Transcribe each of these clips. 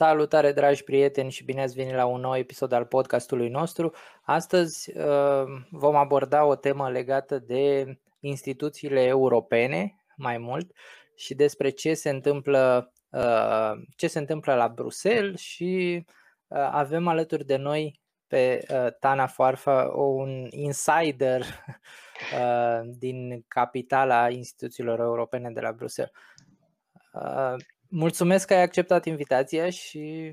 Salutare dragi prieteni și bine ați venit la un nou episod al podcastului nostru. Astăzi uh, vom aborda o temă legată de instituțiile europene mai mult și despre ce se întâmplă, uh, ce se întâmplă la Bruxelles și uh, avem alături de noi pe Tana Foarfa, un insider din capitala instituțiilor europene de la Bruxelles. Mulțumesc că ai acceptat invitația și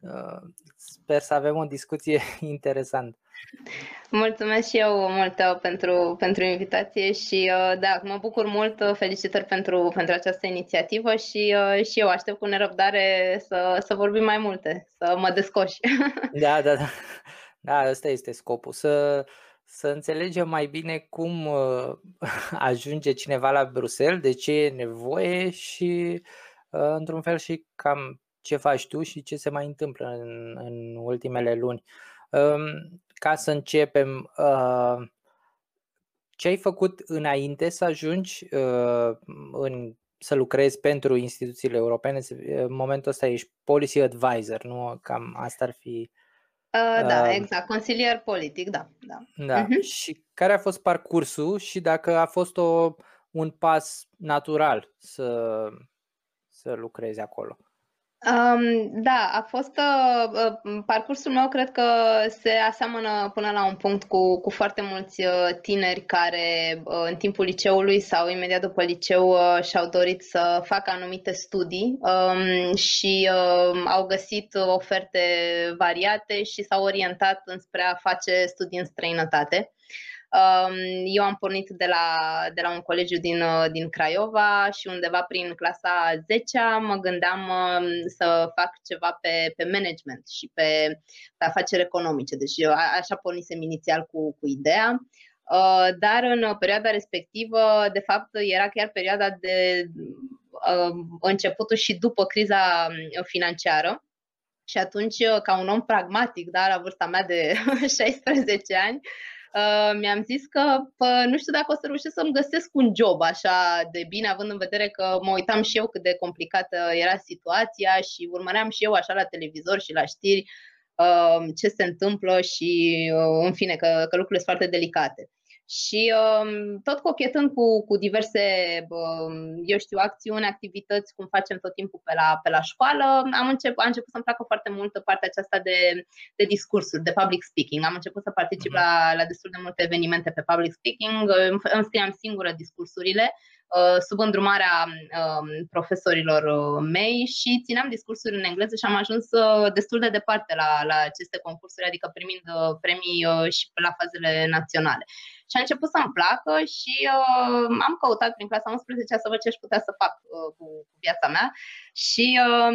uh, sper să avem o discuție interesantă. Mulțumesc și eu mult uh, pentru, pentru invitație și uh, da, mă bucur mult, uh, felicitări pentru, pentru această inițiativă și, și eu aștept cu nerăbdare să, să vorbim mai multe, să mă descoși. Da, da, da. Da, ăsta este scopul, să, să înțelegem mai bine cum ajunge cineva la Bruxelles, de ce e nevoie și uh, Uh, într-un fel și cam ce faci tu și ce se mai întâmplă în, în ultimele luni. Um, ca să începem, uh, ce ai făcut înainte să ajungi uh, în, să lucrezi pentru instituțiile europene? În momentul ăsta ești policy advisor, nu? Cam asta ar fi. Uh, da, exact. Consilier politic, da. Da. da. Uh-huh. Și care a fost parcursul și dacă a fost o, un pas natural să să lucrezi acolo? Um, da, a fost uh, uh, parcursul meu, cred că se aseamănă până la un punct cu, cu foarte mulți uh, tineri care uh, în timpul liceului sau imediat după liceu uh, și-au dorit să facă anumite studii um, și uh, au găsit oferte variate și s-au orientat înspre a face studii în străinătate. Eu am pornit de la, de la un colegiu din, din Craiova și undeva prin clasa 10 mă gândeam um, să fac ceva pe, pe management și pe, pe afaceri economice. Deci eu așa pornisem inițial cu, cu ideea. Uh, dar în perioada respectivă, de fapt, era chiar perioada de uh, începutul și după criza um, financiară. Și atunci, ca un om pragmatic, dar la vârsta mea de 16 ani, Uh, mi-am zis că pă, nu știu dacă o să reușesc să-mi găsesc un job așa de bine, având în vedere că mă uitam și eu cât de complicată era situația și urmăream și eu așa la televizor și la știri uh, ce se întâmplă și, uh, în fine, că, că lucrurile sunt foarte delicate. Și um, tot cochetând cu, cu diverse, um, eu știu, acțiuni, activități, cum facem tot timpul pe la, pe la școală, am început, a început să-mi placă foarte mult partea aceasta de, de discursuri, de public speaking. Am început să particip uh-huh. la, la destul de multe evenimente pe public speaking, îmi scriam singură discursurile uh, sub îndrumarea um, profesorilor uh, mei și țineam discursuri în engleză și am ajuns uh, destul de departe la, la aceste concursuri, adică primind premii și pe la fazele naționale. Și a început să-mi placă și uh, am căutat prin clasa 11 să văd ce aș putea să fac uh, cu, cu viața mea. Și uh,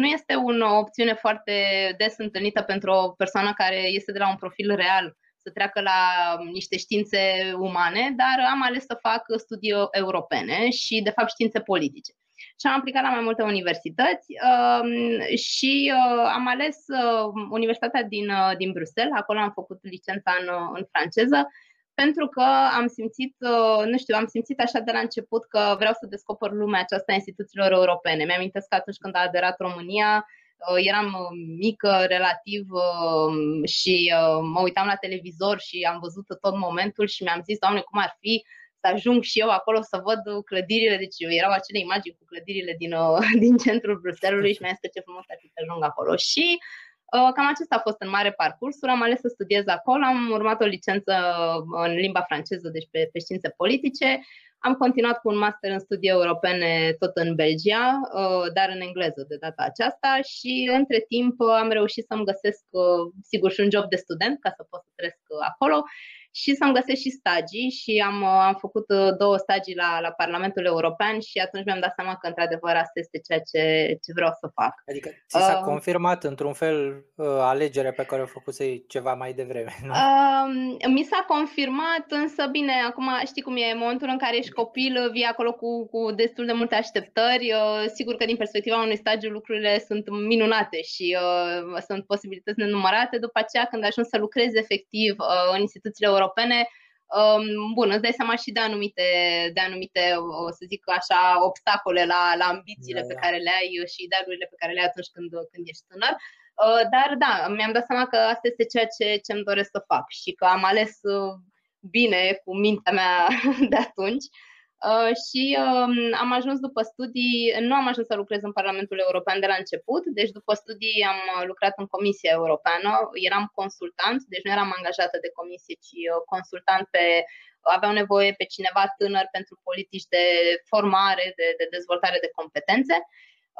nu este o opțiune foarte des întâlnită pentru o persoană care este de la un profil real să treacă la niște științe umane, dar am ales să fac studii europene și, de fapt, științe politice. Și am aplicat la mai multe universități uh, și uh, am ales uh, Universitatea din, uh, din Bruxelles, acolo am făcut licența în, în franceză pentru că am simțit, uh, nu știu, am simțit așa de la început că vreau să descoper lumea aceasta a instituțiilor europene. Mi-am că atunci când a aderat România, uh, eram uh, mică relativ și mă uitam la televizor și am văzut tot momentul și mi-am zis, Doamne, cum ar fi să ajung și eu acolo să văd clădirile, deci erau acele imagini cu clădirile din, din centrul Bruselului și mi-am zis că ce frumos ar fi să ajung acolo. Și Uh, cam acesta a fost în mare parcursul. Am ales să studiez acolo, am urmat o licență în limba franceză, deci pe, pe științe politice. Am continuat cu un master în studii europene tot în Belgia, uh, dar în engleză de data aceasta și între timp am reușit să-mi găsesc, uh, sigur, și un job de student ca să pot să trăiesc acolo și să-mi găsesc și stagii și am, uh, am făcut uh, două stagii la, la Parlamentul European și atunci mi-am dat seama că într-adevăr asta este ceea ce, ce vreau să fac. Adică ți s-a uh, confirmat într-un fel uh, alegerea pe care o făcusei ceva mai devreme, nu? Uh, mi s-a confirmat, însă bine, acum știi cum e, în momentul în care ești copil, vii acolo cu, cu destul de multe așteptări. Uh, sigur că din perspectiva unui stagiu lucrurile sunt minunate și uh, sunt posibilități nenumărate. După aceea, când ajungi să lucrezi efectiv uh, în instituțiile europene, Um, bun, îți dai seama și de anumite, de anumite o să zic așa, obstacole la, la ambițiile da, pe da. care le ai și idealurile pe care le ai atunci când, când ești tânăr. Uh, dar da, mi-am dat seama că asta este ceea ce, ce îmi doresc să fac și că am ales uh, bine cu mintea mea de atunci. Uh, și um, am ajuns după studii, nu am ajuns să lucrez în Parlamentul European de la început, deci după studii am uh, lucrat în Comisia Europeană, eram consultant, deci nu eram angajată de comisie, ci uh, consultant pe, aveau nevoie pe cineva tânăr pentru politici de formare, de, de dezvoltare de competențe.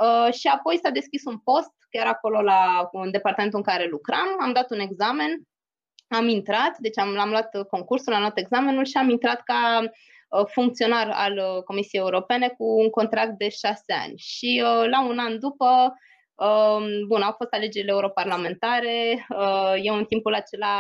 Uh, și apoi s-a deschis un post, chiar acolo la un departamentul în care lucram, am dat un examen, am intrat, deci am, am luat concursul, am luat examenul și am intrat ca Uh, funcționar al uh, Comisiei Europene cu un contract de șase ani. Și uh, la un an după, um, bun, au fost alegerile europarlamentare, eu în timpul acela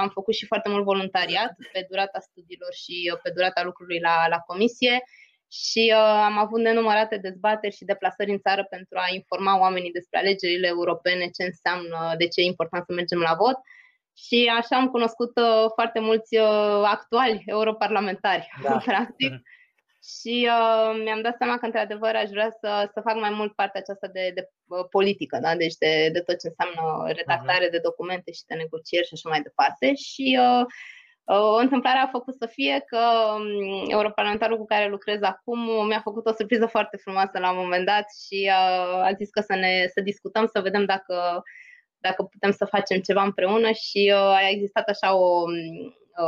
am făcut și foarte mult voluntariat pe durata studiilor și pe durata lucrului la, la Comisie și am avut nenumărate dezbateri și deplasări în țară pentru a informa oamenii despre alegerile europene, ce înseamnă, de ce e important să mergem la vot. Și așa am cunoscut uh, foarte mulți uh, actuali europarlamentari, da. practic. Mm-hmm. Și uh, mi-am dat seama că, într-adevăr, aș vrea să, să fac mai mult partea aceasta de, de uh, politică, da? deci de, de tot ce înseamnă redactare uh-huh. de documente și de negocieri și așa mai departe. Și uh, uh, întâmplarea a făcut să fie că um, europarlamentarul cu care lucrez acum mi-a făcut o surpriză foarte frumoasă la un moment dat și uh, a zis că să ne să discutăm, să vedem dacă dacă putem să facem ceva împreună și uh, a existat așa o, o,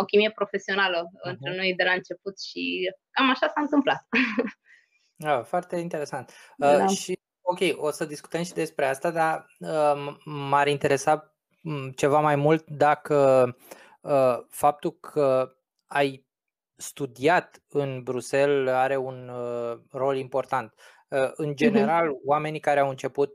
o chimie profesională uh-huh. între noi de la început și cam așa s-a întâmplat. Ah, foarte interesant. Uh, da. Uh, și ok, o să discutăm și despre asta, dar uh, m-ar interesa mm, ceva mai mult dacă uh, faptul că ai studiat în Bruxelles are un uh, rol important. Uh, în mhm. general, uh-huh. oamenii care au început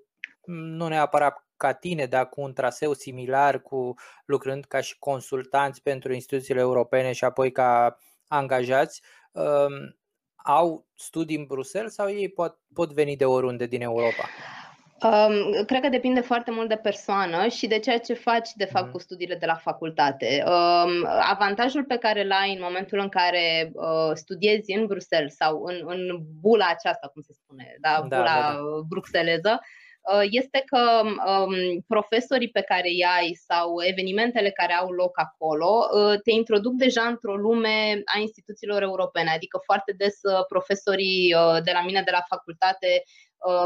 mm, nu neapărat ca tine, dar cu un traseu similar, cu lucrând ca și consultanți pentru instituțiile europene și apoi ca angajați, um, au studii în Bruxelles sau ei pot, pot veni de oriunde din Europa? Um, cred că depinde foarte mult de persoană și de ceea ce faci, de fapt, mm. cu studiile de la facultate. Um, avantajul pe care îl ai în momentul în care uh, studiezi în Bruxelles sau în, în bula aceasta, cum se spune, da, da bula da, da. bruxeleză, Uh, este că um, profesorii pe care îi ai sau evenimentele care au loc acolo uh, te introduc deja într-o lume a instituțiilor europene. Adică foarte des uh, profesorii de la mine de la facultate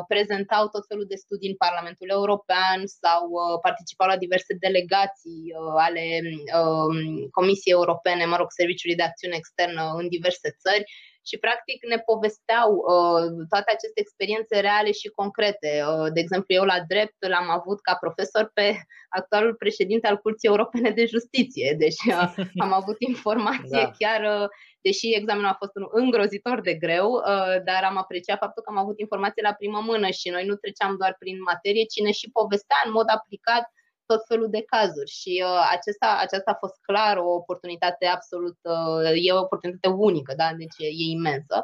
prezentau tot felul de studii în Parlamentul European sau participau la diverse delegații ale um, Comisiei Europene, mă rog, Serviciului de Acțiune Externă în diverse țări și practic ne povesteau uh, toate aceste experiențe reale și concrete. Uh, de exemplu, eu la drept l-am avut ca profesor pe actualul președinte al Curții Europene de Justiție, deci uh, am avut informație da. chiar, uh, deși examenul a fost unul îngrozitor de greu, uh, dar am apreciat faptul că am avut informație la primă mână și noi nu treceam doar prin materie, ci ne și povestea în mod aplicat tot felul de cazuri și uh, acesta, aceasta a fost clar o oportunitate absolut, uh, e o oportunitate unică, da? deci e, e imensă.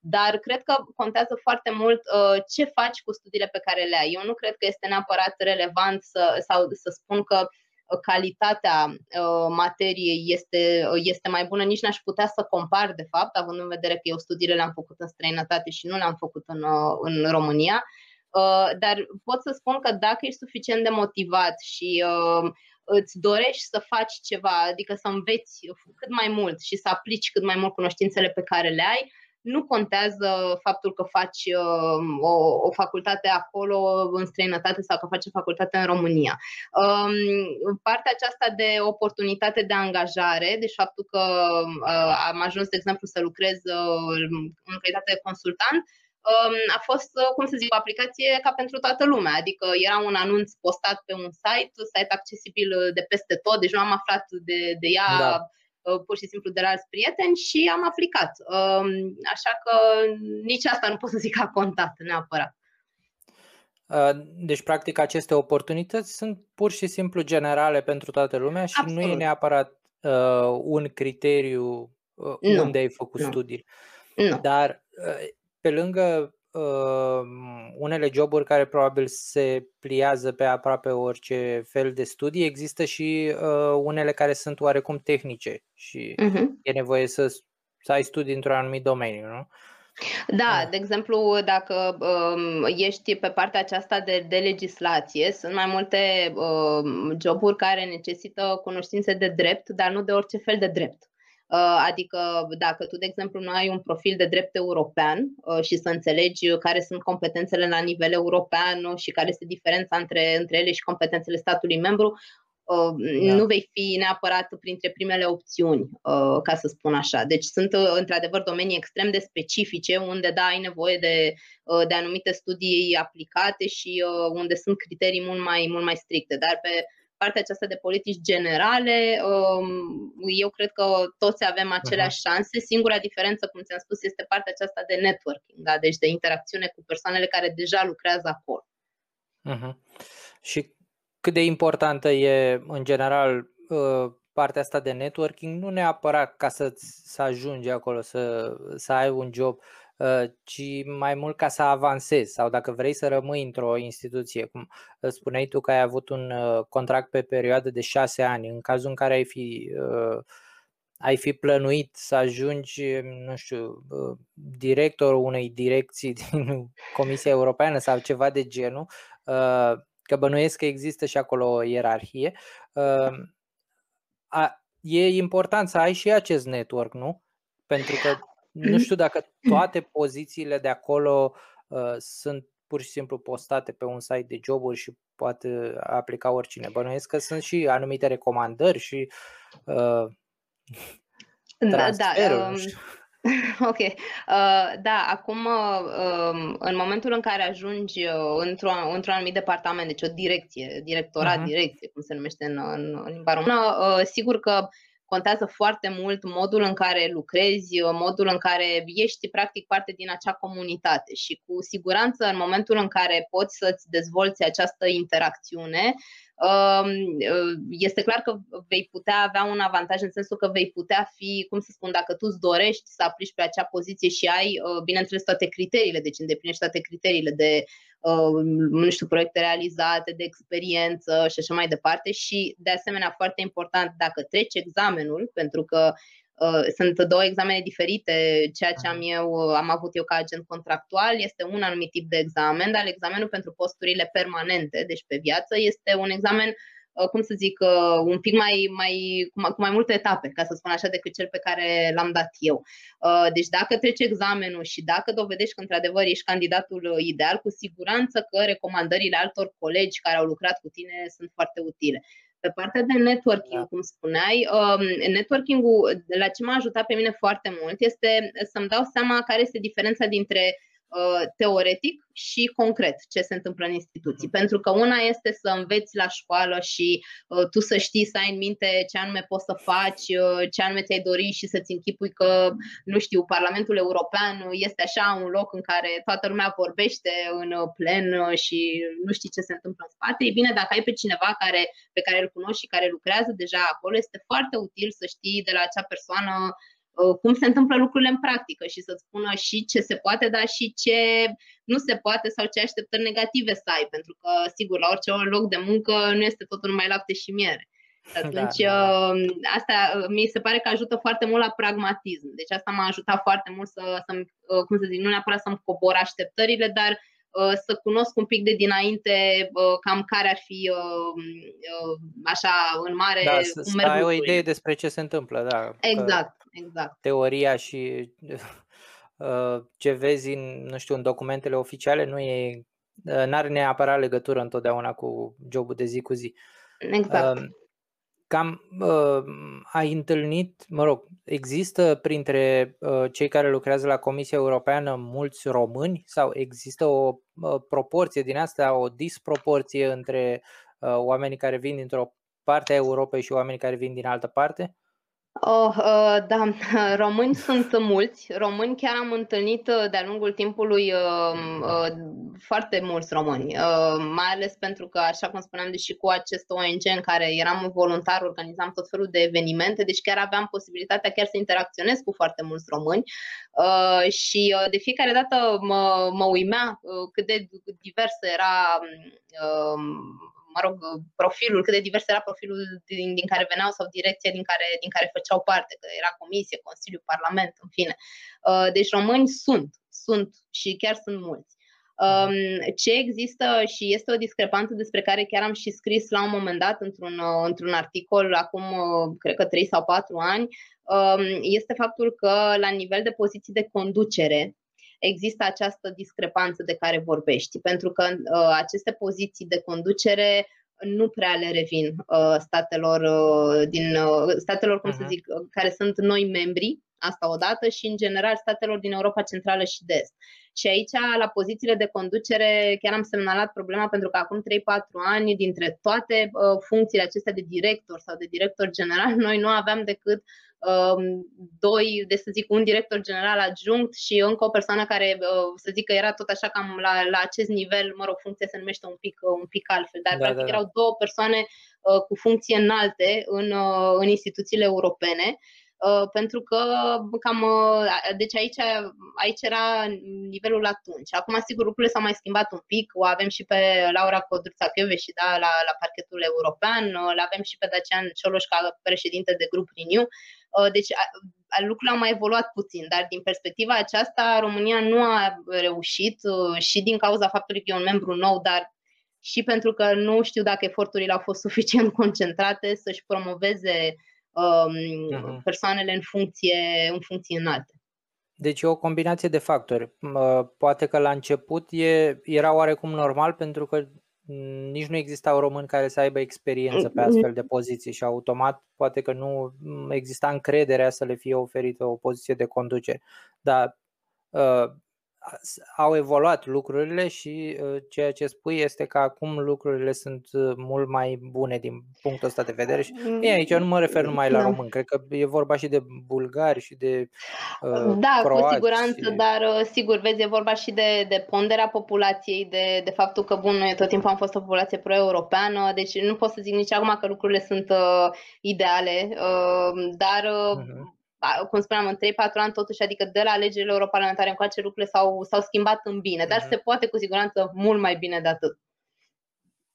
Dar cred că contează foarte mult uh, ce faci cu studiile pe care le ai. Eu nu cred că este neapărat relevant să, sau să spun că calitatea uh, materiei este, este mai bună, nici n-aș putea să compar, de fapt, având în vedere că eu studiile le-am făcut în străinătate și nu le-am făcut în, uh, în România. Uh, dar pot să spun că dacă ești suficient de motivat și uh, îți dorești să faci ceva, adică să înveți cât mai mult și să aplici cât mai mult cunoștințele pe care le ai, nu contează faptul că faci uh, o, o facultate acolo în străinătate sau că faci o facultate în România. Um, partea aceasta de oportunitate de angajare, deci faptul că uh, am ajuns, de exemplu, să lucrez uh, în calitate de consultant, Um, a fost, uh, cum să zic, o aplicație ca pentru toată lumea, adică era un anunț postat pe un site, site accesibil uh, de peste tot, deci nu am aflat de, de ea da. Uh, pur și simplu de la alți prieteni și am aplicat. Um, așa că nici asta nu pot să zic că a contat neapărat. Deci, practic, aceste oportunități sunt pur și simplu generale pentru toată lumea și Absolut. nu e neapărat uh, un criteriu uh, unde ai făcut nu. studii. Nu. Dar uh, pe lângă uh, unele joburi care probabil se pliază pe aproape orice fel de studii, există și uh, unele care sunt oarecum tehnice și uh-huh. e nevoie să, să ai studii într-un anumit domeniu, nu? Da, de exemplu, dacă um, ești pe partea aceasta de, de legislație, sunt mai multe um, joburi care necesită cunoștințe de drept, dar nu de orice fel de drept. Uh, adică dacă tu, de exemplu, nu ai un profil de drept european uh, și să înțelegi care sunt competențele la nivel european și care este diferența între, între ele și competențele statului membru, Uh, da. nu vei fi neapărat printre primele opțiuni, uh, ca să spun așa. Deci sunt uh, într-adevăr domenii extrem de specifice unde da, ai nevoie de, de anumite studii aplicate și unde sunt criterii mult mai, mult mai stricte. Dar pe partea aceasta de politici generale, um, eu cred că toți avem aceleași uh-huh. șanse. Singura diferență, cum ți-am spus, este partea aceasta de networking, da? deci de interacțiune cu persoanele care deja lucrează acolo. Uh-huh. Și cât de importantă e în general uh, partea asta de networking, nu neapărat ca să, să ajungi acolo, să, să ai un job, uh, ci mai mult ca să avansezi sau dacă vrei să rămâi într-o instituție, cum spuneai tu că ai avut un uh, contract pe perioadă de șase ani, în cazul în care ai fi ai fi plănuit să ajungi, nu știu, directorul unei direcții din Comisia Europeană sau ceva de genul, că bănuiesc că există și acolo o ierarhie, ehm, e important să ai și acest network, nu? Pentru că nu știu dacă toate pozițiile de acolo uh, sunt pur și simplu postate pe un site de joburi și poate aplica oricine. Bănuiesc că sunt și anumite recomandări și uh, da, da, um, Ok. Uh, da, acum, uh, în momentul în care ajungi uh, într-o, într-un anumit departament, deci o direcție, directorat, uh-huh. direcție, cum se numește în, în, în limba română, uh, sigur că contează foarte mult modul în care lucrezi, uh, modul în care ești practic parte din acea comunitate. Și cu siguranță în momentul în care poți să-ți dezvolți această interacțiune, uh, este clar că vei putea avea un avantaj în sensul că vei putea fi, cum să spun, dacă tu îți dorești să aplici pe acea poziție și ai, uh, bineînțeles, toate criteriile, deci îndeplinești toate criteriile de nu știu, proiecte realizate, de experiență și așa mai departe și, de asemenea, foarte important, dacă treci examenul, pentru că Uh, sunt două examene diferite. Ceea ce am eu, am avut eu ca agent contractual este un anumit tip de examen, dar examenul pentru posturile permanente, deci pe viață, este un examen uh, cum să zic, uh, un pic mai, mai, cu, mai, cu mai multe etape, ca să spun așa, decât cel pe care l-am dat eu. Deci dacă treci examenul și dacă dovedești că într-adevăr ești candidatul ideal, cu siguranță că recomandările altor colegi care au lucrat cu tine sunt foarte utile. Pe partea de networking, da. cum spuneai, um, networking-ul, la ce m-a ajutat pe mine foarte mult, este să-mi dau seama care este diferența dintre Uh, teoretic și concret ce se întâmplă în instituții. Mhm. Pentru că una este să înveți la școală și uh, tu să știi, să ai în minte ce anume poți să faci, uh, ce anume ți-ai dori și să-ți închipui că, nu știu, Parlamentul European este așa un loc în care toată lumea vorbește în plen și nu știi ce se întâmplă în spate. E bine, dacă ai pe cineva care, pe care îl cunoști și care lucrează deja acolo, este foarte util să știi de la acea persoană Uh, cum se întâmplă lucrurile în practică și să-ți spună și ce se poate, dar și ce nu se poate sau ce așteptări negative să ai, pentru că, sigur, la orice loc de muncă nu este totul numai lapte și miere. Atunci, da, da. da. Uh, asta uh, mi se pare că ajută foarte mult la pragmatism. Deci asta m-a ajutat foarte mult să, să cum să zic, nu neapărat să-mi cobor așteptările, dar Uh, să cunosc un pic de dinainte uh, cam care ar fi uh, așa în mare da, să, să ai o idee despre ce se întâmplă, da. Exact, exact. Teoria și ce vezi în, nu știu, în documentele oficiale nu e nu are neapărat legătură întotdeauna cu jobul de zi cu zi. Exact. Uh, Cam uh, ai întâlnit, mă rog, există printre uh, cei care lucrează la Comisia Europeană mulți români sau există o uh, proporție din asta, o disproporție între uh, oamenii care vin dintr-o parte a Europei și oamenii care vin din altă parte? Oh, uh, da, români sunt mulți. Români chiar am întâlnit uh, de-a lungul timpului uh, uh, foarte mulți români, uh, mai ales pentru că, așa cum spuneam, deși cu acest ONG în care eram voluntar, organizam tot felul de evenimente, deci chiar aveam posibilitatea chiar să interacționez cu foarte mulți români uh, și uh, de fiecare dată mă, mă uimea uh, cât de diversă era uh, mă rog, profilul, cât de divers era profilul din, din care veneau sau direcția din care, din care făceau parte, că era comisie, Consiliu, Parlament, în fine. Uh, deci români sunt, sunt și chiar sunt mulți. Um, ce există și este o discrepanță despre care chiar am și scris la un moment dat într-un, uh, într-un articol acum, uh, cred că 3 sau 4 ani, um, este faptul că la nivel de poziții de conducere, există această discrepanță de care vorbești, pentru că uh, aceste poziții de conducere nu prea le revin uh, statelor uh, din uh, statelor, cum uh-huh. să mhm. zic, care sunt noi membri, asta odată, și în general statelor din Europa Centrală și de Est. Și aici, la pozițiile de conducere, chiar am semnalat problema pentru că acum 3-4 ani, dintre toate uh, funcțiile acestea de director sau de director general, noi nu aveam decât Um, doi, de să zic, un director general adjunct și încă o persoană care, uh, să zic că era tot așa cam la, la acest nivel, mă rog, funcția se numește un pic, uh, un pic altfel, dar da, practic da, da. erau două persoane uh, cu funcție înalte în, în instituțiile europene Uh, pentru că cam, uh, deci aici, aici era nivelul atunci. Acum, sigur, lucrurile s-au mai schimbat un pic, o avem și pe Laura Codruța și da, la, la parchetul european, îl uh, avem și pe Dacian Cioloș ca președinte de grup Renew, deci lucrurile au mai evoluat puțin, dar din perspectiva aceasta România nu a reușit și din cauza faptului că e un membru nou, dar și pentru că nu știu dacă eforturile au fost suficient concentrate să-și promoveze uh-huh. persoanele în funcție, în funcție înalte. Deci e o combinație de factori. Poate că la început e, era oarecum normal pentru că nici nu existau români care să aibă experiență pe astfel de poziții și automat poate că nu exista încrederea să le fie oferită o poziție de conducere. Dar au evoluat lucrurile și uh, ceea ce spui este că acum lucrurile sunt uh, mult mai bune din punctul ăsta de vedere și e, mm, aici nu mă refer numai la da. români, cred că e vorba și de bulgari și de uh, Da, croați cu siguranță, și... dar uh, sigur, vezi, e vorba și de, de ponderea populației, de, de faptul că, bun, noi tot timpul am fost o populație pro-europeană, deci nu pot să zic nici acum că lucrurile sunt uh, ideale, uh, dar uh, uh-huh cum spuneam, în 3-4 ani totuși, adică de la alegerile europarlamentare încoace lucrurile s-au, s-au schimbat în bine, dar mm-hmm. se poate cu siguranță mult mai bine de atât.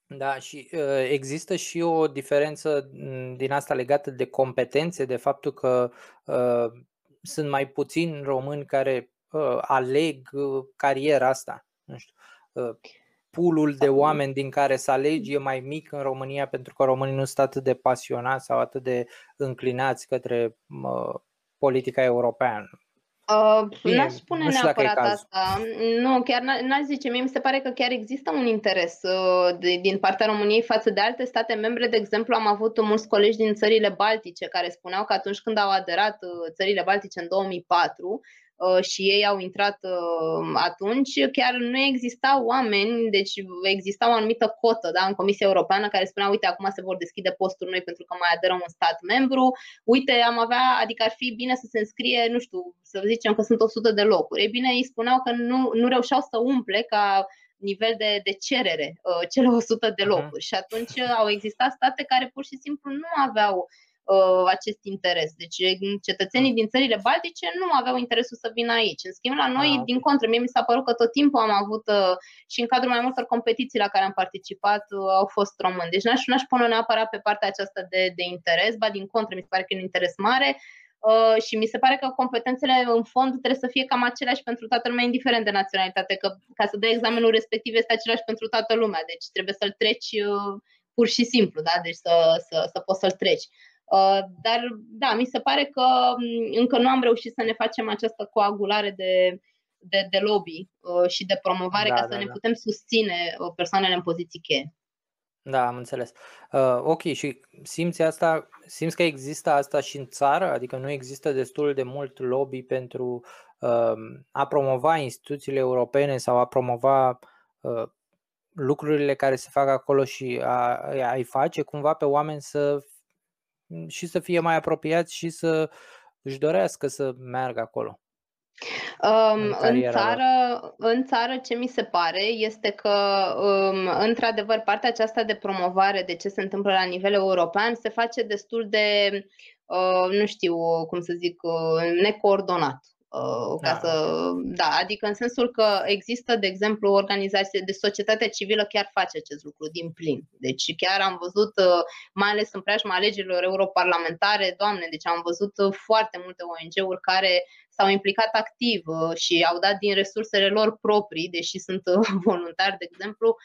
Da, și uh, există și o diferență mm, din asta legată de competențe, de faptul că uh, sunt mai puțini români care uh, aleg uh, cariera asta. Nu știu, uh, pulul de oameni din care să alegi e mai mic în România pentru că românii nu sunt atât de pasionați sau atât de înclinați către uh, politica europeană. Uh, Bine, n-aș spune nu neapărat asta. Nu, chiar n-aș zice. Mie mi se pare că chiar există un interes uh, de, din partea României față de alte state membre. De exemplu, am avut mulți colegi din țările Baltice care spuneau că atunci când au aderat uh, țările Baltice în 2004, Uh, și ei au intrat uh, atunci, chiar nu existau oameni, deci exista o anumită cotă da, în Comisia Europeană care spunea, uite, acum se vor deschide posturi noi pentru că mai aderăm un stat membru, uite, am avea, adică ar fi bine să se înscrie, nu știu, să zicem că sunt 100 de locuri. Ei bine, ei spuneau că nu, nu reușeau să umple ca nivel de, de cerere uh, cele 100 de locuri. Uh-huh. Și atunci au existat state care pur și simplu nu aveau uh, acest interes. Deci cetățenii din țările baltice nu aveau interesul să vină aici. În schimb, la noi, ah. din contră, mie mi s-a părut că tot timpul am avut uh, și în cadrul mai multor competiții la care am participat uh, au fost români. Deci n-aș, n-aș pune neapărat pe partea aceasta de, de interes, ba din contră, mi se pare că e un interes mare. Uh, și mi se pare că competențele în fond trebuie să fie cam aceleași pentru toată lumea, indiferent de naționalitate, că ca să dai examenul respectiv este același pentru toată lumea, deci trebuie să-l treci uh, pur și simplu, da? deci să, să, să poți să-l treci. Uh, dar, da, mi se pare că mm, încă nu am reușit să ne facem această coagulare de, de, de lobby uh, și de promovare da, ca da, să ne da. putem susține uh, persoanele în poziții cheie. Da, am înțeles. Uh, ok, și simți asta, simți că există asta și în țară? Adică nu există destul de mult lobby pentru uh, a promova instituțiile europene sau a promova uh, lucrurile care se fac acolo și a, a-i face cumva pe oameni să și să fie mai apropiați și să își dorească să meargă acolo. Um, în, în, țară, în țară ce mi se pare este că, um, într-adevăr, partea aceasta de promovare de ce se întâmplă la nivel european se face destul de, uh, nu știu cum să zic, uh, necoordonat. Uh, ca da. să, da, adică în sensul că există, de exemplu, organizații de societate civilă chiar face acest lucru din plin. Deci chiar am văzut, uh, mai ales în preajma alegerilor europarlamentare, doamne, deci am văzut uh, foarte multe ONG-uri care s-au implicat activ și au dat din resursele lor proprii, deși sunt voluntari, de exemplu,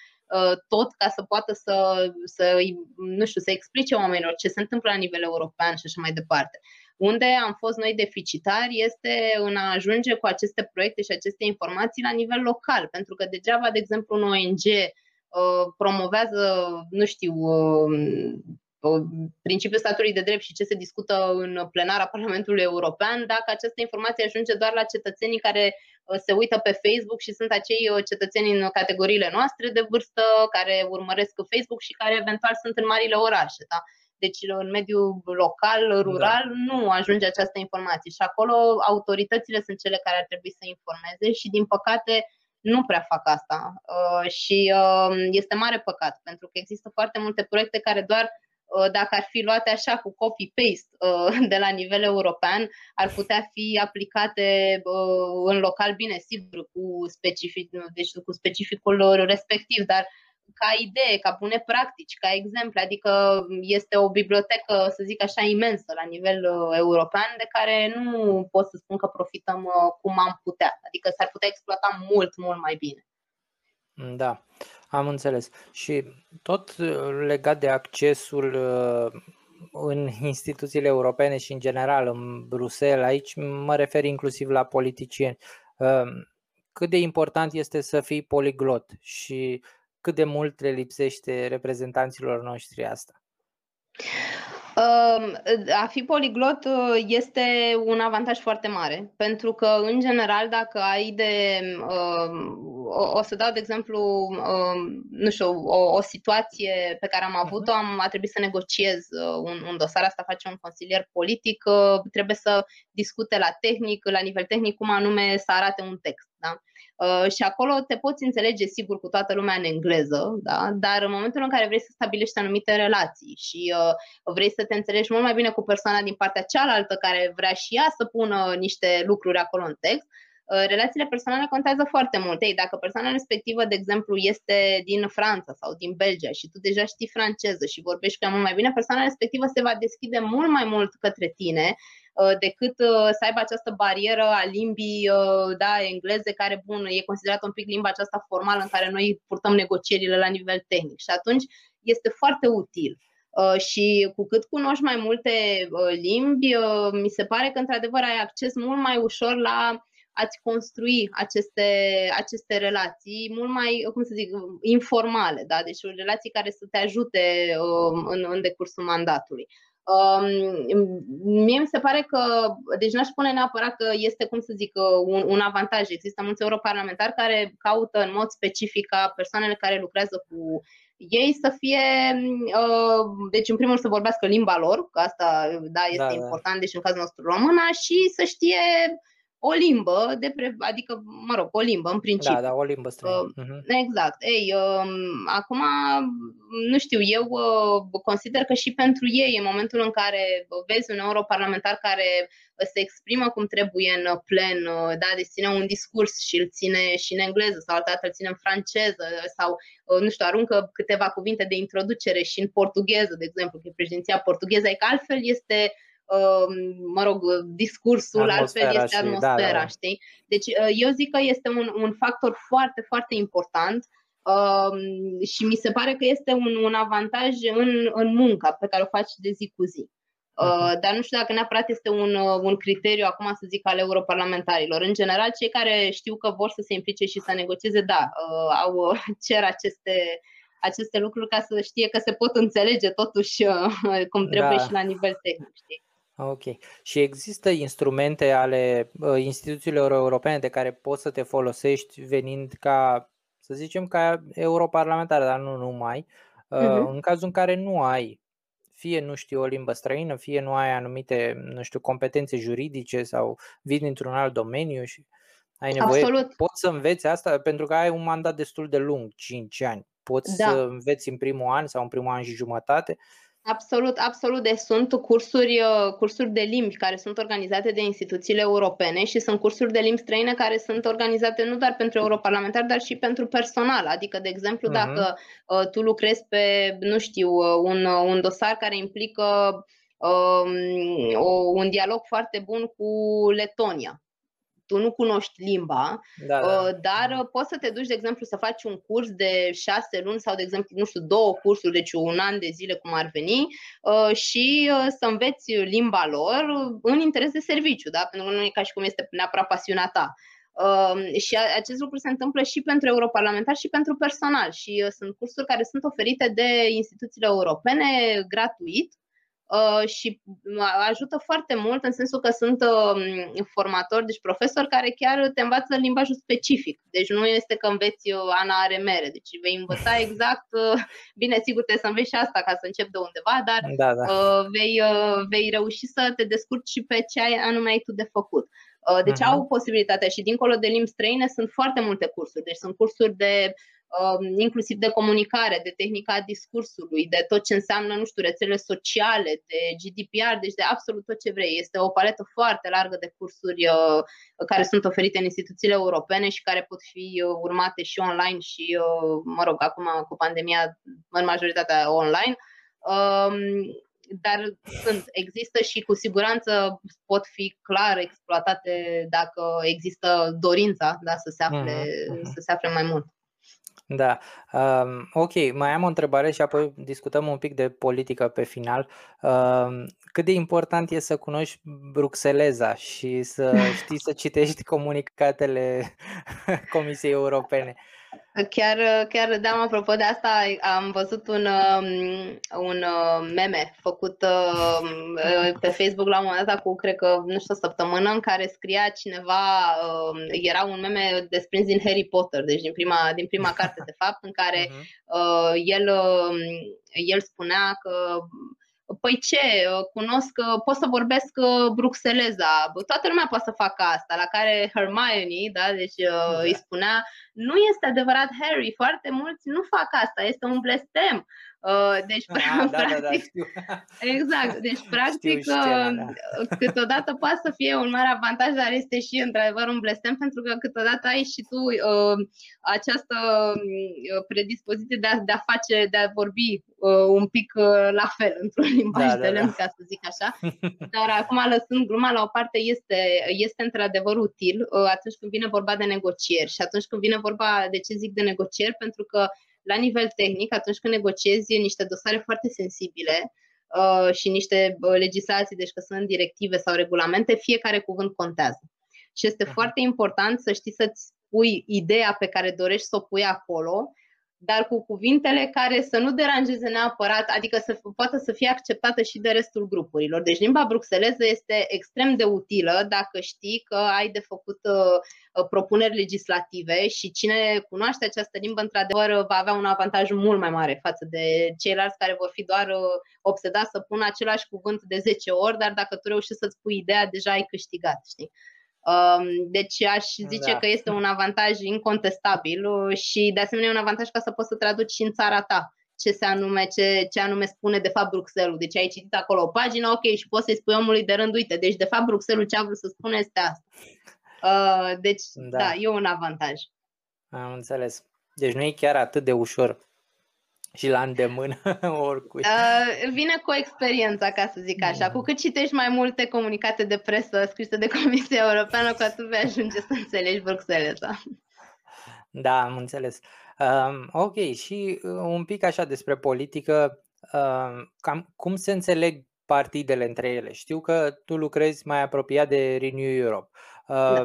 tot ca să poată să, să, nu știu, să explice oamenilor ce se întâmplă la nivel european și așa mai departe. Unde am fost noi deficitari este în a ajunge cu aceste proiecte și aceste informații la nivel local, pentru că degeaba, de exemplu, un ONG uh, promovează, nu știu, uh, principiul statului de drept și ce se discută în plenara Parlamentului European, dacă această informație ajunge doar la cetățenii care uh, se uită pe Facebook și sunt acei uh, cetățeni în categoriile noastre de vârstă care urmăresc Facebook și care eventual sunt în marile orașe. Da? deci în mediul local, da. rural, da. nu ajunge această informație și acolo autoritățile sunt cele care ar trebui să informeze și din păcate nu prea fac asta uh, și uh, este mare păcat pentru că există foarte multe proiecte care doar uh, dacă ar fi luate așa cu copy-paste de la nivel european, ar putea fi aplicate în local, bine, sigur, cu, specific, deci cu specificul respectiv, dar ca idee, ca bune practici, ca exemple, adică este o bibliotecă, să zic așa, imensă la nivel uh, european, de care nu pot să spun că profităm uh, cum am putea. Adică s-ar putea exploata mult, mult mai bine. Da, am înțeles. Și tot uh, legat de accesul în instituțiile europene și în general în Bruxelles, aici mă refer inclusiv la politicieni. Cât de important este să fii poliglot și cât de mult le lipsește reprezentanților noștri asta? A fi poliglot uh, este un avantaj foarte mare, pentru că, în general, dacă ai de. Um, o să dau de exemplu, um, nu știu, o, o situație pe care am avut-o, am, a trebuit să negociez uh, un, un dosar, asta face un consilier politic, uh, trebuie să discute la tehnic, la nivel tehnic, cum anume să arate un text. Da? Uh, și acolo te poți înțelege sigur cu toată lumea în engleză, da? dar în momentul în care vrei să stabilești anumite relații și uh, vrei să te înțelegi mult mai bine cu persoana din partea cealaltă care vrea și ea să pună niște lucruri acolo în text, uh, relațiile personale contează foarte mult. Ei, dacă persoana respectivă, de exemplu, este din Franța sau din Belgia și tu deja știi franceză și vorbești cu ea mult mai bine, persoana respectivă se va deschide mult mai mult către tine Uh, decât uh, să aibă această barieră a limbii uh, da, engleze, care, bun, e considerată un pic limba aceasta formală în care noi purtăm negocierile la nivel tehnic. Și atunci este foarte util. Și cu cât cunoști mai multe limbi, mi se pare că, într-adevăr, ai acces mult mai ușor la a-ți construi aceste, aceste relații mult mai, cum să zic, informale, da? deci relații care să te ajute în, în decursul mandatului. Um, mie mi se pare că, deci n-aș spune neapărat că este, cum să zic, un, un avantaj. Există mulți europarlamentari care caută în mod specific ca persoanele care lucrează cu ei să fie, uh, deci în primul rând să vorbească limba lor, că asta da, este da, important, da. deci în cazul nostru româna, și să știe o limbă, de pre, adică, mă rog, o limbă în principiu. Da, da, o limbă străină. Uh, uh-huh. Exact. Ei, uh, acum, nu știu, eu uh, consider că și pentru ei, în momentul în care vezi un europarlamentar care se exprimă cum trebuie în plen, uh, da, deci ține un discurs și îl ține și în engleză sau altă dată îl ține în franceză sau, uh, nu știu, aruncă câteva cuvinte de introducere și în portugheză, de exemplu, că e președinția portugheză, e că altfel este Um, mă rog, discursul, atmosfera altfel este atmosfera, și, da, da. știi? Deci uh, eu zic că este un, un factor foarte, foarte important um, și mi se pare că este un, un avantaj în, în munca pe care o faci de zi cu zi. Uh, dar nu știu dacă neapărat este un, uh, un criteriu, acum să zic, al europarlamentarilor. În general, cei care știu că vor să se implice și să negocieze, da, uh, au uh, cer aceste, aceste lucruri ca să știe că se pot înțelege totuși uh, cum trebuie da. și la nivel tehnic. Știi? Ok. Și există instrumente ale uh, instituțiilor europene de care poți să te folosești venind ca, să zicem, ca europarlamentar, dar nu numai, uh, uh-huh. în cazul în care nu ai fie nu știi o limbă străină, fie nu ai anumite, nu știu, competențe juridice sau vii dintr-un alt domeniu și ai nevoie, Absolut. poți să înveți asta pentru că ai un mandat destul de lung, 5 ani. Poți da. să înveți în primul an sau în primul an și jumătate Absolut, absolut. Deci sunt cursuri, uh, cursuri de limbi care sunt organizate de instituțiile europene și sunt cursuri de limbi străine care sunt organizate nu doar pentru europarlamentari, dar și pentru personal. Adică, de exemplu, uh-huh. dacă uh, tu lucrezi pe, nu știu, uh, un, uh, un dosar care implică um, o, un dialog foarte bun cu Letonia tu nu cunoști limba, da, da. Uh, dar uh, poți să te duci, de exemplu, să faci un curs de șase luni sau, de exemplu, nu știu, două cursuri, deci un an de zile, cum ar veni, uh, și să înveți limba lor în interes de serviciu, da? pentru că nu e ca și cum este neapărat pasiunea ta. Uh, și acest lucru se întâmplă și pentru europarlamentari și pentru personal și uh, sunt cursuri care sunt oferite de instituțiile europene gratuit Uh, și ajută foarte mult în sensul că sunt uh, formatori, deci profesori care chiar te învață limbajul specific. Deci nu este că înveți uh, Ana are mere, deci vei învăța exact, bine, sigur trebuie să înveți și asta ca să începi de undeva, dar da, da. Vei, vei reuși să te descurci și pe ce ai, anume ai tu de făcut. Deci uh-huh. au posibilitatea și dincolo de limbi străine sunt foarte multe cursuri. Deci sunt cursuri de Um, inclusiv de comunicare, de tehnica discursului, de tot ce înseamnă, nu știu, rețele sociale, de GDPR, deci de absolut tot ce vrei. Este o paletă foarte largă de cursuri uh, care sunt oferite în instituțiile europene și care pot fi uh, urmate și online și, uh, mă rog, acum cu pandemia, în majoritatea online. Um, dar sunt, există și cu siguranță pot fi clar exploatate dacă există dorința da, să, se afle, uh-huh. să se afle mai mult. Da. Um, ok, mai am o întrebare și apoi discutăm un pic de politică pe final. Um, cât de important e să cunoști bruxeleza și să știi să citești comunicatele Comisiei Europene? Chiar, chiar da, apropo de asta, am văzut un, um, un uh, meme făcut um, uh, pe Facebook la un moment dat cu, cred că, nu știu, o săptămână, în care scria cineva, um, era un meme desprins din Harry Potter, deci din prima, din prima carte, de fapt, în care uh-huh. el, el spunea că Păi ce, cunosc, pot să vorbesc bruxeleza, toată lumea poate să facă asta, la care Hermione, da, deci da. îi spunea, nu este adevărat Harry, foarte mulți nu fac asta, este un blestem. Uh, deci, ah, practic, da, da, da, exact. Deci, practic, scena, da. Uh, câteodată poate să fie un mare avantaj, dar este și, într-adevăr, un blestem, pentru că câteodată ai și tu uh, această uh, predispoziție de a, de a face, de a vorbi uh, un pic uh, la fel, într-un limbaj da, de da, lemn, da. ca să zic așa. Dar acum, lăsând gluma la o parte, este, este într-adevăr util uh, atunci când vine vorba de negocieri și atunci când vine vorba, de ce zic de negocieri, pentru că la nivel tehnic, atunci când negociezi niște dosare foarte sensibile uh, și niște uh, legislații, deci că sunt directive sau regulamente, fiecare cuvânt contează. Și este uh-huh. foarte important să știi să-ți pui ideea pe care dorești să o pui acolo dar cu cuvintele care să nu deranjeze neapărat, adică să poată să fie acceptată și de restul grupurilor. Deci limba bruxeleză este extrem de utilă dacă știi că ai de făcut uh, propuneri legislative și cine cunoaște această limbă, într-adevăr, va avea un avantaj mult mai mare față de ceilalți care vor fi doar uh, obsedați să pună același cuvânt de 10 ori, dar dacă tu reușești să-ți pui ideea, deja ai câștigat, știi? Um, deci aș zice da. că este un avantaj incontestabil uh, și de asemenea un avantaj ca să poți să traduci și în țara ta ce se anume, ce, ce anume spune de fapt Bruxelles. Deci ai citit acolo o pagină, ok, și poți să-i spui omului de rând, uite, deci de fapt Bruxelles ce a vrut să spună este asta. Uh, deci, da. da, e un avantaj. Am înțeles. Deci nu e chiar atât de ușor și la îndemână oricui. Uh, vine cu experiența, ca să zic așa. Mm. Cu cât citești mai multe comunicate de presă scrise de Comisia Europeană, cu atât vei ajunge să înțelegi Bruxellesa. Da, am înțeles. Uh, ok, și uh, un pic așa despre politică. Uh, cam, cum se înțeleg partidele între ele? Știu că tu lucrezi mai apropiat de Renew Europe. Uh, da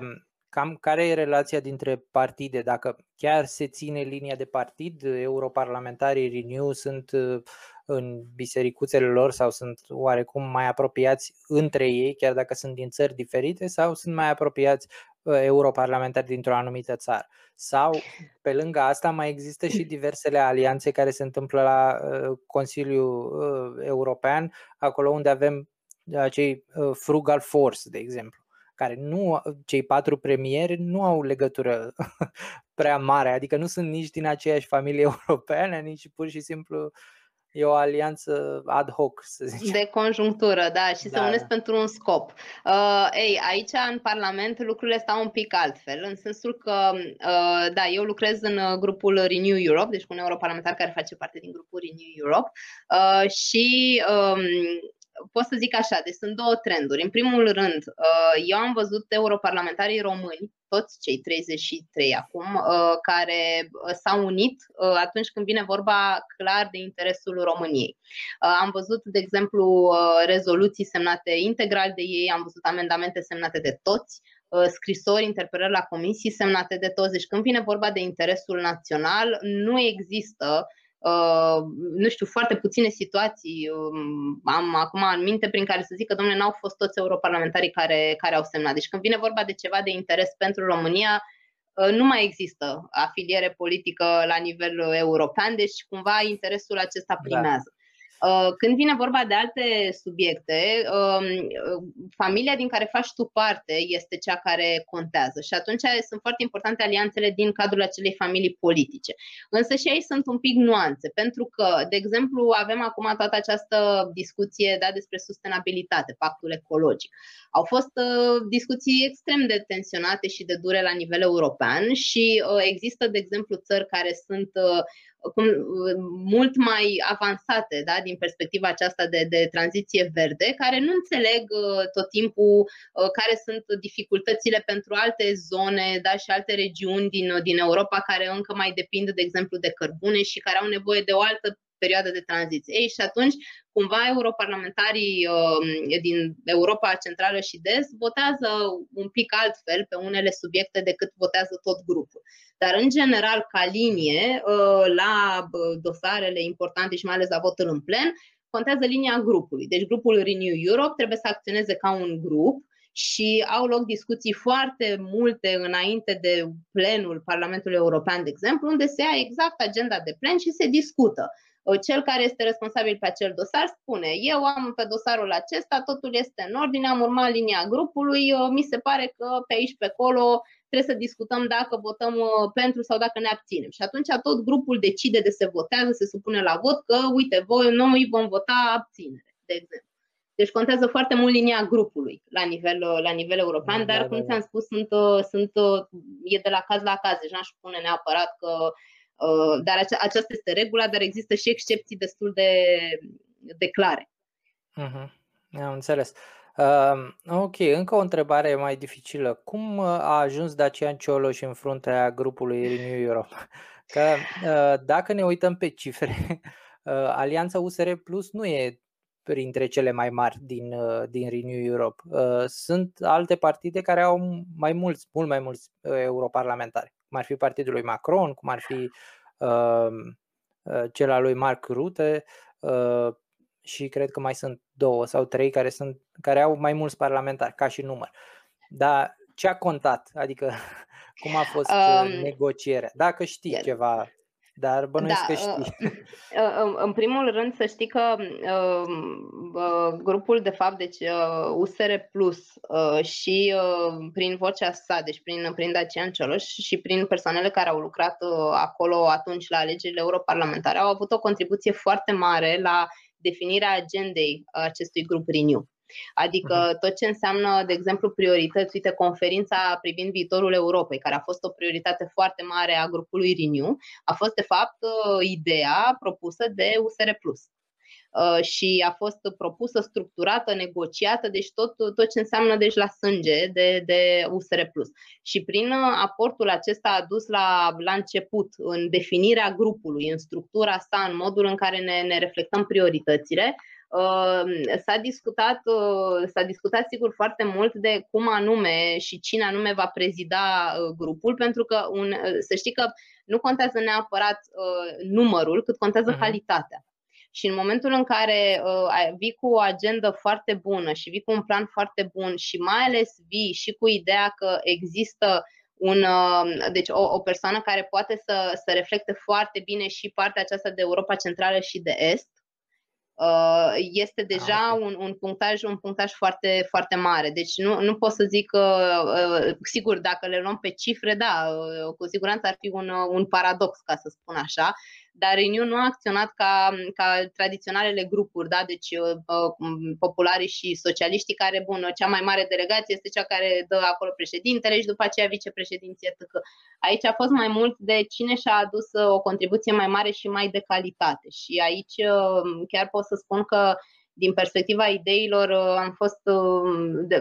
cam care e relația dintre partide, dacă chiar se ține linia de partid, europarlamentarii Renew sunt uh, în bisericuțele lor sau sunt oarecum mai apropiați între ei, chiar dacă sunt din țări diferite, sau sunt mai apropiați uh, europarlamentari dintr-o anumită țară. Sau, pe lângă asta, mai există și diversele alianțe care se întâmplă la uh, Consiliul uh, European, acolo unde avem acei frugal force, de exemplu care nu, cei patru premieri nu au legătură prea mare, adică nu sunt nici din aceeași familie europeană, nici pur și simplu e o alianță ad hoc, să zicem. De conjunctură, da, și da. se unesc pentru un scop. Uh, ei, aici în Parlament lucrurile stau un pic altfel, în sensul că, uh, da, eu lucrez în uh, grupul Renew Europe, deci cu un europarlamentar care face parte din grupul Renew Europe uh, și um, pot să zic așa, deci sunt două trenduri. În primul rând, uh, eu am văzut europarlamentarii români, toți cei 33 acum, uh, care uh, s-au unit atunci când vine vorba clar de interesul României. Am văzut, de exemplu, rezoluții semnate integral de ei, am văzut amendamente semnate de toți, scrisori, interpelări la comisii semnate de toți. Deci când vine vorba de interesul național, nu există Uh, nu știu, foarte puține situații um, am acum în minte prin care să zic că, domnule, n-au fost toți europarlamentarii care, care au semnat. Deci când vine vorba de ceva de interes pentru România, uh, nu mai există afiliere politică la nivel european, deci cumva interesul acesta da. primează. Da. Uh, când vine vorba de alte subiecte, um, familia din care faci tu parte este cea care contează și atunci sunt foarte importante alianțele din cadrul acelei familii politice. Însă și aici sunt un pic nuanțe, pentru că, de exemplu, avem acum toată această discuție da, despre sustenabilitate, pactul ecologic. Au fost uh, discuții extrem de tensionate și de dure la nivel european și uh, există, de exemplu, țări care sunt cum, mult mai avansate da, din perspectiva aceasta de, de tranziție verde, care nu înțeleg uh, tot timpul uh, care sunt dificultățile pentru alte zone da, și alte regiuni din, din Europa care încă mai depind, de exemplu, de cărbune și care au nevoie de o altă perioadă de tranziție. Ei, și atunci, cumva, europarlamentarii uh, din Europa Centrală și de Est votează un pic altfel pe unele subiecte decât votează tot grupul. Dar, în general, ca linie, uh, la uh, dosarele importante și mai ales la votul în plen, contează linia grupului. Deci, grupul Renew Europe trebuie să acționeze ca un grup și au loc discuții foarte multe înainte de plenul Parlamentului European, de exemplu, unde se ia exact agenda de plen și se discută cel care este responsabil pe acel dosar spune, eu am pe dosarul acesta, totul este în ordine, am urmat linia grupului, mi se pare că pe aici, pe acolo, trebuie să discutăm dacă votăm uh, pentru sau dacă ne abținem. Și atunci tot grupul decide de se votează, se supune la vot că, uite, voi, noi vom vota abținere, de exemplu. Deci contează foarte mult linia grupului la nivel, uh, la nivel european, da, dar, da, cum da. ți-am spus, sunt, uh, sunt, e de la caz la caz. Deci n-aș spune neapărat că Uh, dar ace- aceasta este regula, dar există și excepții destul de, de clare. Uh-huh. Am înțeles. Uh, ok, încă o întrebare mai dificilă. Cum uh, a ajuns Dacian Cioloș în fruntea grupului Renew Europe? Că uh, dacă ne uităm pe cifre, uh, Alianța USR Plus nu e printre cele mai mari din, uh, din Renew Europe. Uh, sunt alte partide care au mai mulți, mult mai mulți uh, europarlamentari cum ar fi partidul lui Macron, cum ar fi uh, uh, cel al lui Mark Rutte uh, și cred că mai sunt două sau trei care, sunt, care au mai mulți parlamentari ca și număr. Dar ce a contat? Adică cum a fost um, negocierea? Dacă știi ceva dar bănuiesc da, că știi. Uh, în primul rând să știi că uh, uh, grupul de fapt, deci USR Plus și prin vocea sa, deci prin, prin Dacian Cioloș și prin persoanele care au lucrat acolo atunci la alegerile europarlamentare au avut o contribuție foarte mare la definirea agendei acestui grup Renew. Adică uh-huh. tot ce înseamnă, de exemplu, priorități, uite, conferința privind viitorul Europei, care a fost o prioritate foarte mare a grupului Renew, a fost, de fapt, uh, ideea propusă de USR Plus uh, și a fost propusă, structurată, negociată, deci tot, tot ce înseamnă deci la sânge de, de USR+. Și prin uh, aportul acesta a dus la, la început în definirea grupului, în structura sa, în modul în care ne, ne reflectăm prioritățile, Ehm, s-a discutat, uh, s-a discutat sigur foarte mult de cum anume și cine anume va prezida uh, grupul, pentru că un, uh, să știi că nu contează neapărat numărul, cât contează uh-huh. calitatea. Și în momentul în care uh, vii cu o agendă foarte bună și vii cu un plan foarte bun și mai ales vii și cu ideea că există un, uh, deci o, o persoană care poate să, să reflecte foarte bine și partea aceasta de Europa Centrală și de Est, uh, este ah, deja ah, okay. un, un punctaj un punctaj foarte, foarte mare. Deci nu, nu pot să zic că, uh, sigur, dacă le luăm pe cifre, da, cu siguranță ar fi un, un paradox, ca să spun așa, dar Renew nu a acționat ca, ca tradiționalele grupuri, da? deci uh, uh popularii și socialiștii care, bun, cea mai mare delegație este cea care dă acolo președintele și după aceea vicepreședinție. Aici a fost mai mult de cine și-a adus uh, o contribuție mai mare și mai de calitate și aici uh, chiar pot să spun că din perspectiva ideilor am fost,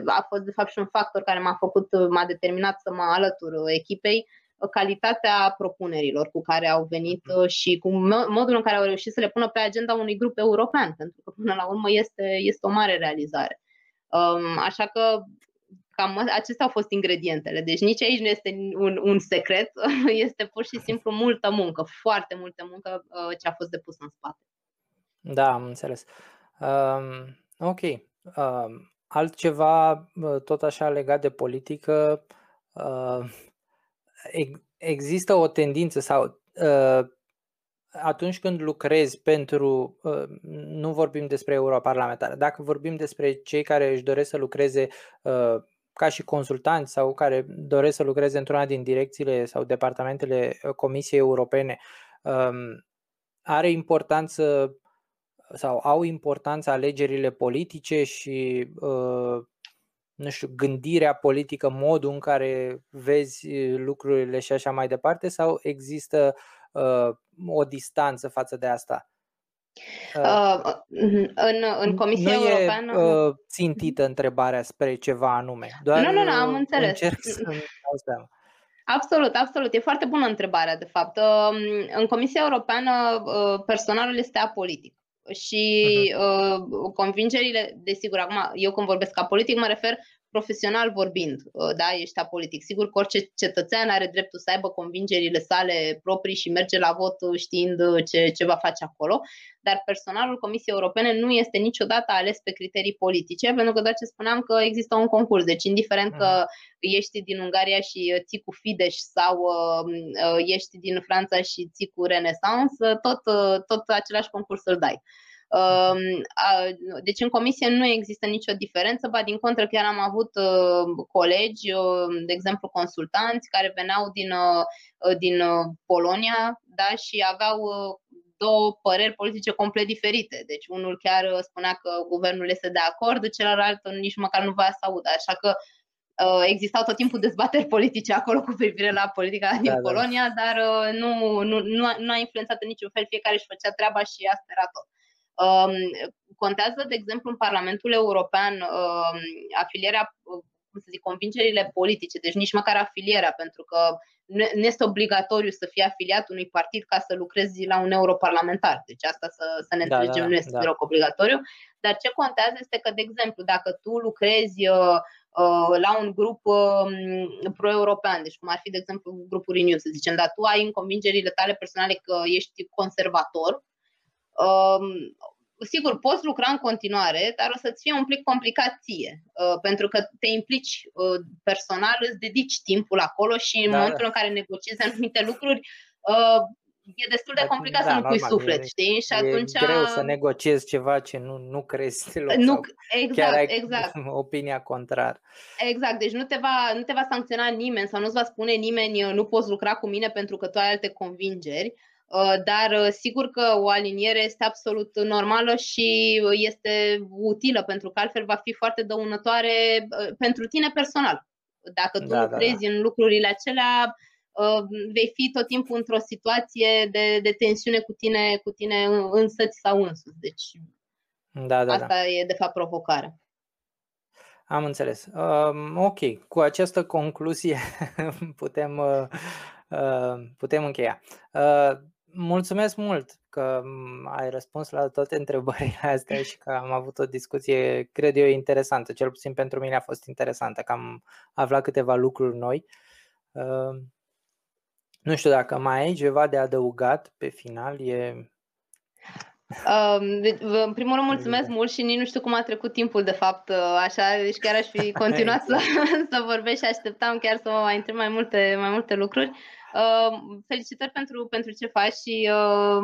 a fost de fapt și un factor care m-a făcut, m-a determinat să mă alătur echipei, calitatea propunerilor cu care au venit mhm. uh, și cu modul în care au reușit să le pună pe agenda unui grup european, pentru că până la urmă este, este o mare realizare. Um, așa că cam acestea au fost ingredientele. Deci nici aici nu este un, un secret, este pur și simplu multă muncă, foarte multă muncă uh, ce a fost depusă în spate. Da, am înțeles. Um, ok. Um, altceva, uh, tot așa legat de politică, uh, există o tendință sau uh, atunci când lucrezi pentru, uh, nu vorbim despre europarlamentară, dacă vorbim despre cei care își doresc să lucreze uh, ca și consultanți sau care doresc să lucreze într-una din direcțiile sau departamentele Comisiei Europene, um, are importanță sau au importanță alegerile politice și nu știu, gândirea politică, modul în care vezi lucrurile și așa mai departe sau există uh, o distanță față de asta? Uh, uh în, în Comisia nu Europeană. E, uh, țintită întrebarea spre ceva anume. Doar nu, nu, nu, am înțeles. Încerc să dau Absolut, absolut. E foarte bună întrebarea, de fapt. Um, în Comisia Europeană, uh, personalul este apolitic și uh-huh. uh, convingerile, desigur, acum eu când vorbesc ca politic mă refer profesional vorbind, uh, da, ești apolitic. Sigur că orice cetățean are dreptul să aibă convingerile sale proprii și merge la vot știind ce, ce va face acolo, dar personalul Comisiei Europene nu este niciodată ales pe criterii politice, pentru că doar ce spuneam că există un concurs, deci indiferent uh-huh. că mhm. ești din Ungaria și ții cu Fidesz sau uh, uh, ești din Franța și ții cu Renaissance, tot, uh, tot același concurs îl dai. Deci în comisie nu există nicio diferență, ba din contră chiar am avut uh, colegi, uh, de exemplu consultanți, care veneau din, uh, din Polonia da, și aveau două păreri politice complet diferite. Deci unul chiar spunea că guvernul este de acord, celălalt nici măcar nu voia să audă. Așa că existau tot timpul dezbateri politice acolo cu privire la politica din da, da. Polonia, da. dar nu, nu, nu, a, nu a influențat în niciun fel, fiecare își făcea treaba și asta era tot. Um, contează, de exemplu, în Parlamentul European um, afilierea, cum să zic, convingerile politice, deci nici măcar afilierea, pentru că nu este obligatoriu să fii afiliat unui partid ca să lucrezi la un europarlamentar. Deci asta să, să ne da, înțelegem da, nu este da. deloc obligatoriu. Dar ce contează este că, de exemplu, dacă tu lucrezi uh, uh, la un grup uh, pro-european, deci cum ar fi, de exemplu, grupul Renew, să zicem, dar tu ai în convingerile tale personale că ești conservator, Um, sigur, poți lucra în continuare, dar o să-ți fie un plic complicat ție, uh, pentru că te implici uh, personal, îți dedici timpul acolo și în da. momentul în care negociezi anumite lucruri, uh, e destul de complicat da, să nu pui normal, suflet, e, știi? Și atunci... E greu să negociezi ceva ce nu, nu crezi deloc nu, exact, chiar ai exact. opinia contrară. Exact, deci nu te, va, nu te va sancționa nimeni sau nu-ți va spune nimeni nu poți lucra cu mine pentru că tu ai alte convingeri, Uh, dar uh, sigur că o aliniere este absolut normală și este utilă pentru că altfel va fi foarte dăunătoare uh, pentru tine personal. Dacă tu da, crezi da, da. în lucrurile acelea, vei fi tot timpul într-o situație de, de tensiune cu tine, cu tine însăți sau însuți. Deci da, da, asta da. e de fapt provocarea. Am înțeles. Um, ok, cu această concluzie putem, uh, putem încheia. Uh, mulțumesc mult că ai răspuns la toate întrebările astea și că am avut o discuție, cred eu, interesantă. Cel puțin pentru mine a fost interesantă, că am aflat câteva lucruri noi. Uh, nu știu dacă mai ai ceva de adăugat pe final. E... Um, deci, în primul rând mulțumesc mult și nici nu știu cum a trecut timpul de fapt așa, deci chiar aș fi continuat să, să vorbesc și așteptam chiar să mă mai întreb mai multe, mai multe lucruri. Uh, felicitări pentru, pentru ce faci și uh,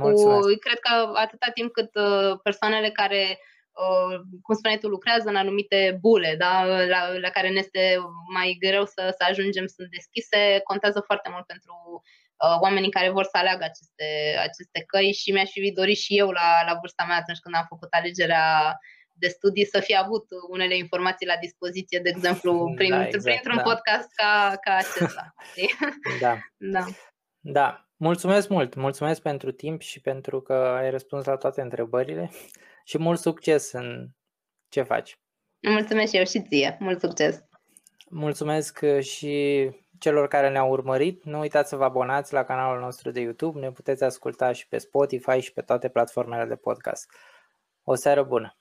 cu, cred că atâta timp cât uh, persoanele care Uh, cum spuneai tu, lucrează în anumite bule, da? la, la care ne este mai greu să, să ajungem, sunt deschise, contează foarte mult pentru uh, oamenii care vor să aleagă aceste, aceste căi și mi-aș fi dorit și eu la, la vârsta mea atunci când am făcut alegerea de studii să fi avut unele informații la dispoziție, de exemplu, prin, da, exact, printr-un da. podcast ca, ca acesta. da. da. Da. Mulțumesc mult, mulțumesc pentru timp și pentru că ai răspuns la toate întrebările și mult succes în ce faci. Mulțumesc și eu și ție, mult succes! Mulțumesc și celor care ne-au urmărit. Nu uitați să vă abonați la canalul nostru de YouTube. Ne puteți asculta și pe Spotify și pe toate platformele de podcast. O seară bună!